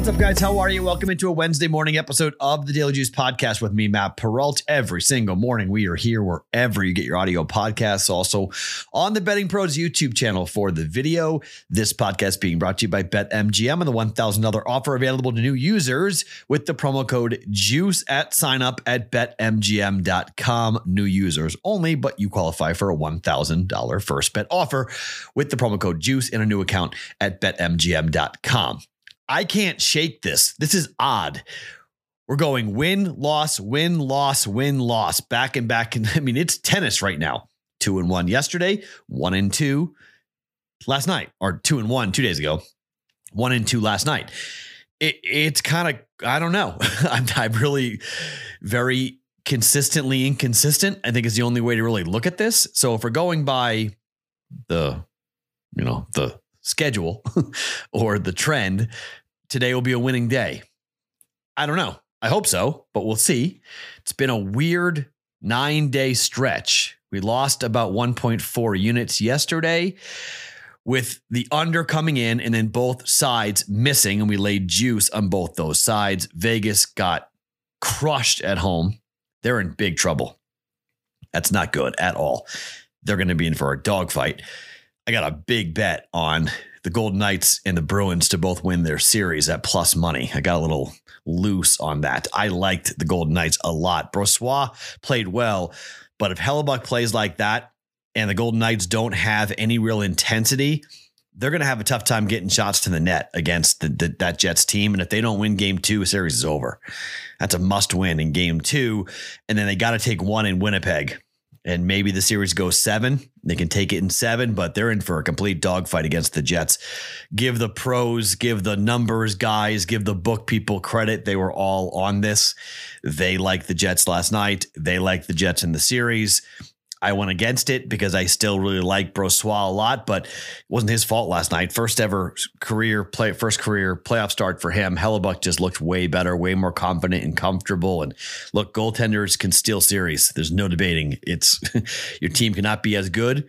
What's up, guys? How are you? Welcome into a Wednesday morning episode of the Daily Juice Podcast with me, Matt Perrault. Every single morning, we are here wherever you get your audio podcasts. Also on the Betting Pros YouTube channel for the video. This podcast being brought to you by BetMGM and the $1,000 offer available to new users with the promo code JUICE at sign up at betmgm.com. New users only, but you qualify for a $1,000 first bet offer with the promo code JUICE in a new account at betmgm.com. I can't shake this. This is odd. We're going win, loss, win, loss, win, loss, back and back. And I mean, it's tennis right now. Two and one yesterday, one and two last night, or two and one two days ago, one and two last night. It, it's kind of, I don't know. I'm, I'm really very consistently inconsistent. I think is the only way to really look at this. So if we're going by the, you know, the schedule or the trend, today will be a winning day. I don't know. I hope so, but we'll see. It's been a weird nine day stretch. We lost about 1.4 units yesterday with the under coming in and then both sides missing. And we laid juice on both those sides. Vegas got crushed at home. They're in big trouble. That's not good at all. They're going to be in for a dogfight. I got a big bet on the Golden Knights and the Bruins to both win their series at plus money. I got a little loose on that. I liked the Golden Knights a lot. Brossoit played well, but if Hellebuyck plays like that and the Golden Knights don't have any real intensity, they're going to have a tough time getting shots to the net against the, the, that Jets team. And if they don't win game two, a series is over. That's a must win in game two. And then they got to take one in Winnipeg and maybe the series goes seven. They can take it in seven, but they're in for a complete dogfight against the Jets. Give the pros, give the numbers guys, give the book people credit. They were all on this. They liked the Jets last night. They liked the Jets in the series. I went against it because I still really like Brossoit a lot, but it wasn't his fault last night. First ever career play, first career playoff start for him. Hellebuyck just looked way better, way more confident and comfortable. And look, goaltenders can steal series. There's no debating. It's your team cannot be as good,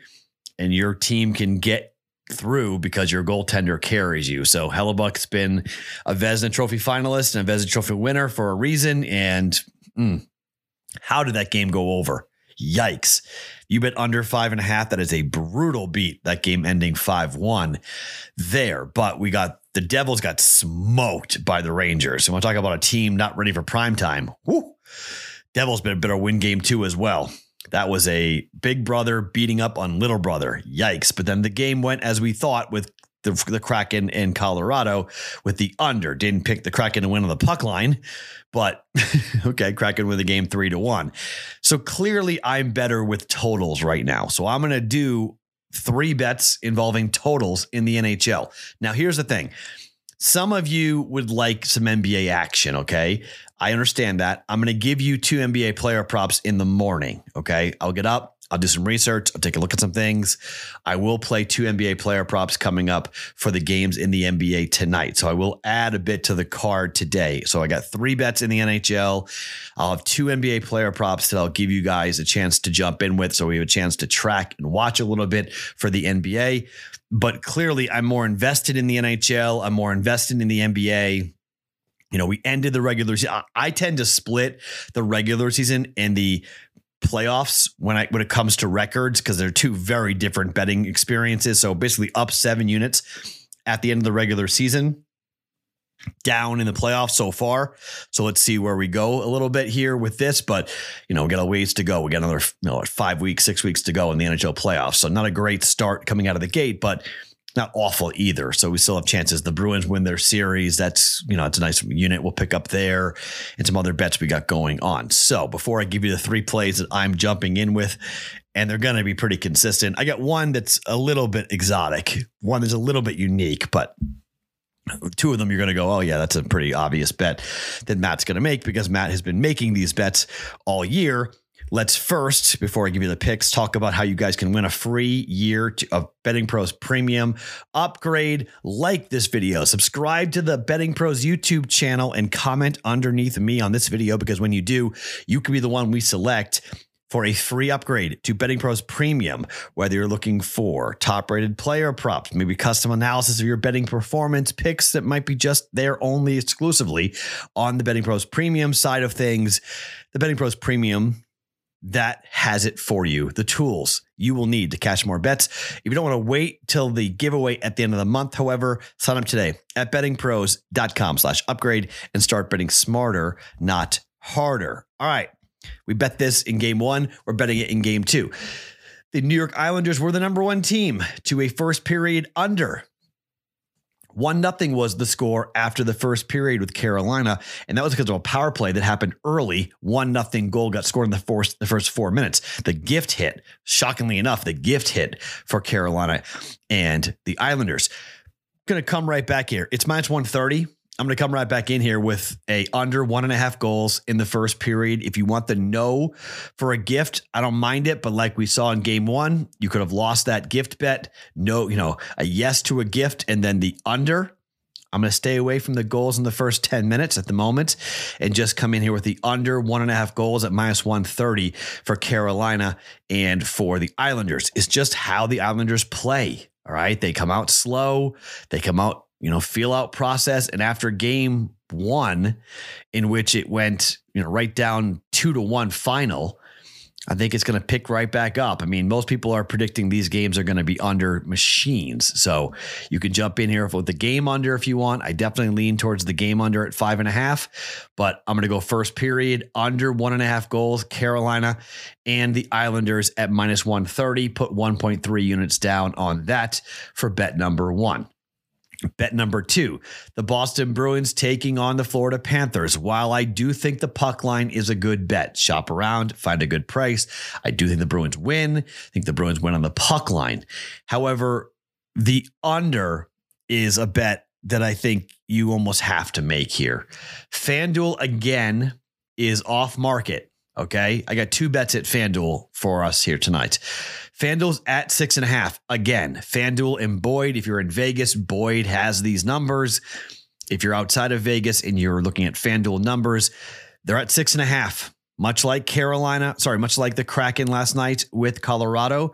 and your team can get through because your goaltender carries you. So Hellebuyck's been a Vezina Trophy finalist and a Vezina Trophy winner for a reason. And mm, how did that game go over? Yikes. You bet under five and a half. That is a brutal beat. That game ending 5 1 there. But we got the Devils got smoked by the Rangers. And we'll talk about a team not ready for prime time. Woo. Devils been a better win game too as well. That was a big brother beating up on little brother. Yikes. But then the game went as we thought with the, the Kraken in Colorado with the under. Didn't pick the Kraken to win on the puck line, but okay, Kraken with the game three to one. So clearly I'm better with totals right now. So I'm going to do three bets involving totals in the NHL. Now, here's the thing. Some of you would like some NBA action, okay? I understand that. I'm going to give you two NBA player props in the morning, okay? I'll get up, I'll do some research. I'll take a look at some things. I will play two NBA player props coming up for the games in the NBA tonight. So I will add a bit to the card today. So I got three bets in the NHL. I'll have two NBA player props that I'll give you guys a chance to jump in with. So we have a chance to track and watch a little bit for the NBA. But clearly, I'm more invested in the NHL. I'm more invested in the NBA you know, we ended the regular season. I tend to split the regular season and the playoffs when I when it comes to records because they're two very different betting experiences. So basically up seven units at the end of the regular season, down in the playoffs so far. So let's see where we go a little bit here with this. But you know, we got a ways to go. We got another you know, five weeks, six weeks to go in the NHL playoffs. So not a great start coming out of the gate, but not awful either. So we still have chances. The Bruins win their series. That's, you know, it's a nice unit we'll pick up there and some other bets we got going on. So before I give you the three plays that I'm jumping in with, and they're going to be pretty consistent, I got one that's a little bit exotic, one that's a little bit unique, but two of them you're going to go, oh, yeah, that's a pretty obvious bet that Matt's going to make because Matt has been making these bets all year. Let's first, before I give you the picks, talk about how you guys can win a free year of Betting Pros Premium upgrade. Like this video, subscribe to the Betting Pros YouTube channel, and comment underneath me on this video because when you do, you can be the one we select for a free upgrade to Betting Pros Premium, whether you're looking for top rated player props, maybe custom analysis of your betting performance, picks that might be just there only exclusively on the Betting Pros Premium side of things. The Betting Pros Premium that has it for you. The tools you will need to cash more bets. If you don't want to wait till the giveaway at the end of the month, however, sign up today at bettingpros.com slash upgrade and start betting smarter, not harder. All right. We bet this in game one. We're betting it in game two. The New York Islanders were the number one team to a first period under. One nothing was the score after the first period with Carolina, and that was because of a power play that happened early. One nothing goal got scored in the first the first four minutes. The gift hit, shockingly enough, the gift hit for Carolina and the Islanders. Going to come right back here. It's minus one thirty. I'm going to come right back in here with a under one and a half goals in the first period. If you want the no for a gift, I don't mind it. But like we saw in game one, you could have lost that gift bet. No, you know, a yes to a gift and then the under. I'm going to stay away from the goals in the first 10 minutes at the moment and just come in here with the under one and a half goals at minus 130 for Carolina and for the Islanders. It's just how the Islanders play. All right. They come out slow, they come out you know, feel out process. And after game one, in which it went, you know, right down two to one final, I think it's going to pick right back up. I mean, most people are predicting these games are going to be under machines. So you can jump in here with the game under if you want. I definitely lean towards the game under at five and a half, but I'm going to go first period under one and a half goals. Carolina and the Islanders at minus 130. Put 1.3 units down on that for bet number one. Bet number two, the Boston Bruins taking on the Florida Panthers. While I do think the puck line is a good bet, shop around, find a good price. I do think the Bruins win. I think the Bruins win on the puck line. However, the under is a bet that I think you almost have to make here. FanDuel again is off market. Okay. I got two bets at FanDuel for us here tonight. FanDuel's at six and a half. Again, FanDuel and Boyd. If you're in Vegas, Boyd has these numbers. If you're outside of Vegas and you're looking at FanDuel numbers, they're at six and a half. Much like Carolina, sorry, much like the Kraken last night with Colorado.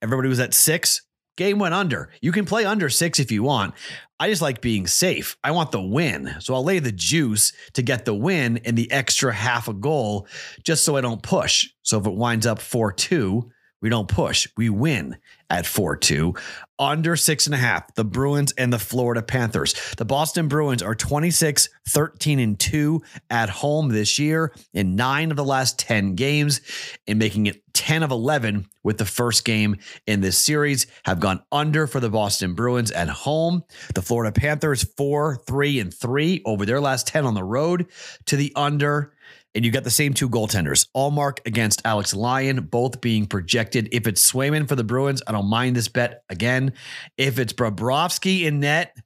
Everybody was at six. Game went under. You can play under six if you want. I just like being safe. I want the win. So I'll lay the juice to get the win and the extra half a goal just so I don't push. So if it winds up 4 2, we don't push. We win at 4 2. Under six and a half, the Bruins and the Florida Panthers. The Boston Bruins are 26, 13, and 2 at home this year in nine of the last 10 games, and making it 10 of 11 with the first game in this series. Have gone under for the Boston Bruins at home. The Florida Panthers, 4, 3, and 3 over their last 10 on the road to the under and you got the same two goaltenders, Ullmark against Alex Lyon, both being projected. If it's Swayman for the Bruins, I don't mind this bet again. If it's Bobrovsky in net,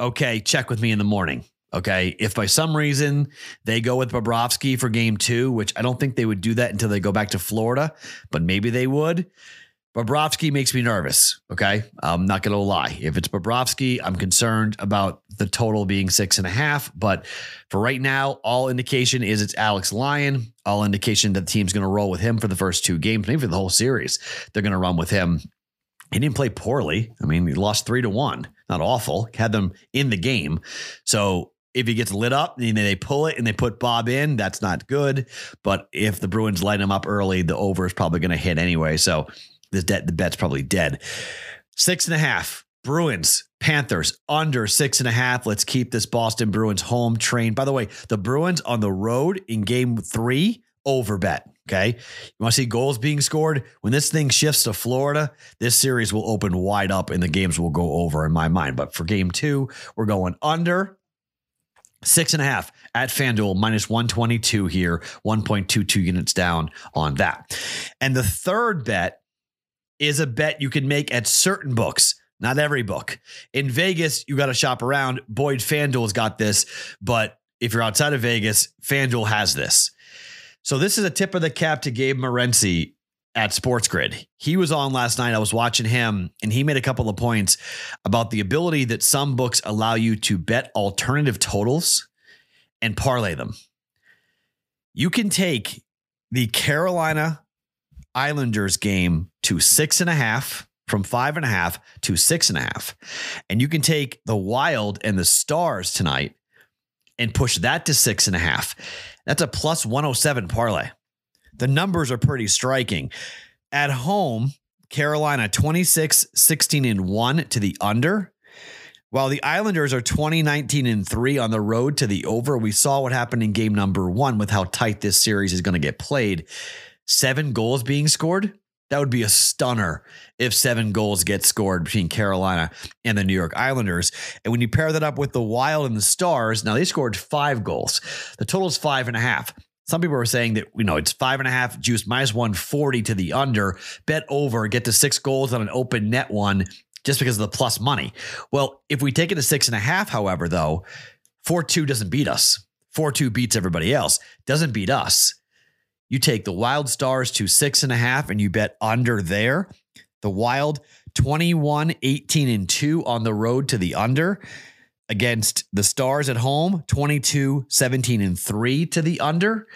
okay, check with me in the morning. Okay. If by some reason they go with Bobrovsky for game two, which I don't think they would do that until they go back to Florida, but maybe they would. Bobrovsky makes me nervous. Okay. I'm not going to lie. If it's Bobrovsky, I'm concerned about the total being six and a half. But for right now, all indication is it's Alex Lyon. All indication that the team's going to roll with him for the first two games, maybe for the whole series. They're going to run with him. He didn't play poorly. I mean, he lost three to one. Not awful. Had them in the game. So if he gets lit up and they pull it and they put Bob in, that's not good. But if the Bruins light him up early, the over is probably going to hit anyway. So the debt the bet's probably dead. Six and a half. Bruins, Panthers under six and a half. Let's keep this Boston Bruins home train. By the way, the Bruins on the road in game three, over bet. Okay. You want to see goals being scored? When this thing shifts to Florida, this series will open wide up and the games will go over in my mind. But for game two, we're going under six and a half at FanDuel, minus 122 here, 1.22 units down on that. And the third bet is a bet you can make at certain books. Not every book. In Vegas, you got to shop around. Boyd FanDuel's got this, but if you're outside of Vegas, FanDuel has this. So this is a tip of the cap to Gabe Morency at Sports Grid. He was on last night. I was watching him, and he made a couple of points about the ability that some books allow you to bet alternative totals and parlay them. You can take the Carolina Islanders game to six and a half from five and a half to six and a half. And you can take the Wild and the Stars tonight and push that to six and a half. That's a plus 107 parlay. The numbers are pretty striking. At home, Carolina 26, 16 and 1 to the under. While the Islanders are 20, 19 and 3 on the road to the over, we saw what happened in game number one with how tight this series is going to get played. Seven goals being scored. That would be a stunner if seven goals get scored between Carolina and the New York Islanders. And when you pair that up with the Wild and the Stars, now they scored five goals. The total is five and a half. Some people are saying that, you know, it's five and a half juice minus 140 to the under, bet over, get to six goals on an open net one just because of the plus money. Well, if we take it to six and a half, however, though, 4 2 doesn't beat us. 4 2 beats everybody else, doesn't beat us. You take the Wild Stars to six and a half and you bet under there. The Wild 21, 18, and 2 on the road to the under against the Stars at home, 22, 17, and 3 to the under.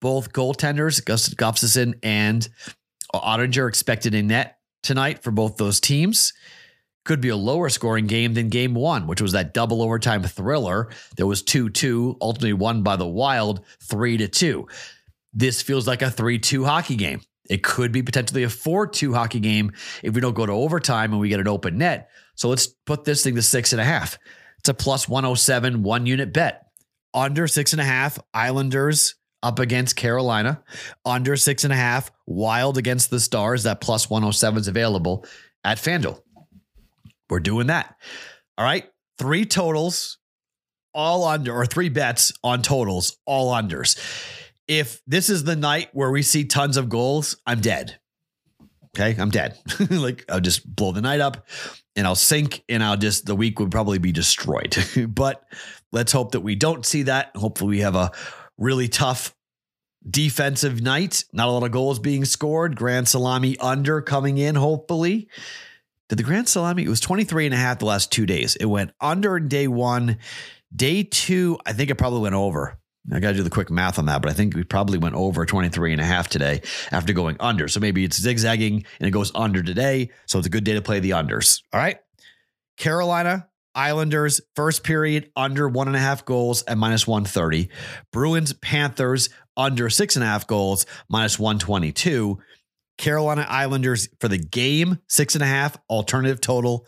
Both goaltenders, Gustavsson and Oettinger, expected in net tonight for both those teams. Could be a lower scoring game than game one, which was that double overtime thriller. There was 2 2, ultimately won by the Wild 3 to 2 this feels like a 3 2 hockey game. It could be potentially a 4 2 hockey game if we don't go to overtime and we get an open net. So let's put this thing to six and a half. It's a plus 107 one unit bet. Under six and a half, Islanders up against Carolina. Under six and a half, Wild against the Stars. That plus 107 is available at FanDuel. We're doing that. All right. Three totals, all under, or three bets on totals, all unders if this is the night where we see tons of goals, I'm dead. Okay, I'm dead. like I'll just blow the night up and I'll sink and I'll just the week would probably be destroyed. but let's hope that we don't see that. Hopefully we have a really tough defensive night. Not a lot of goals being scored. Grand Salami under coming in, hopefully. Did the Grand Salami? It was 23 and a half the last two days. It went under in day one. Day two, I think it probably went over. I got to do the quick math on that, but I think we probably went over 23 and a half today after going under. So maybe it's zigzagging and it goes under today. So it's a good day to play the unders. All right. Carolina Islanders, first period, under one and a half goals at minus 130. Bruins Panthers, under six and a half goals, minus 122. Carolina Islanders for the game, six and a half, alternative total,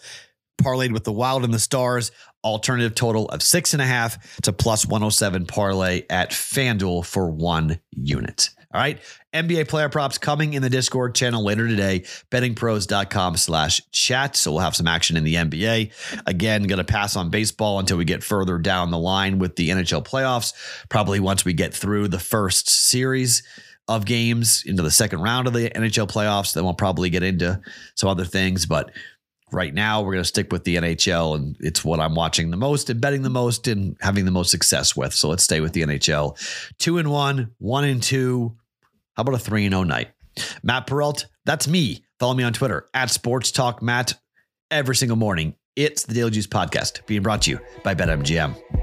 parlayed with the Wild and the Stars, alternative total of six and a half to plus 107 parlay at FanDuel for one unit. All right. NBA player props coming in the Discord channel later today, bettingpros.com slash chat. So we'll have some action in the NBA. Again, going to pass on baseball until we get further down the line with the NHL playoffs. Probably once we get through the first series of games into the second round of the NHL playoffs, then we'll probably get into some other things. But right now we're going to stick with the NHL and it's what I'm watching the most and betting the most and having the most success with. So let's stay with the NHL. Two and one, one and two. How about a three and oh night? Matt Perrault, that's me. Follow me on Twitter at Sports Talk Matt every single morning. It's the Daily Juice Podcast being brought to you by BetMGM.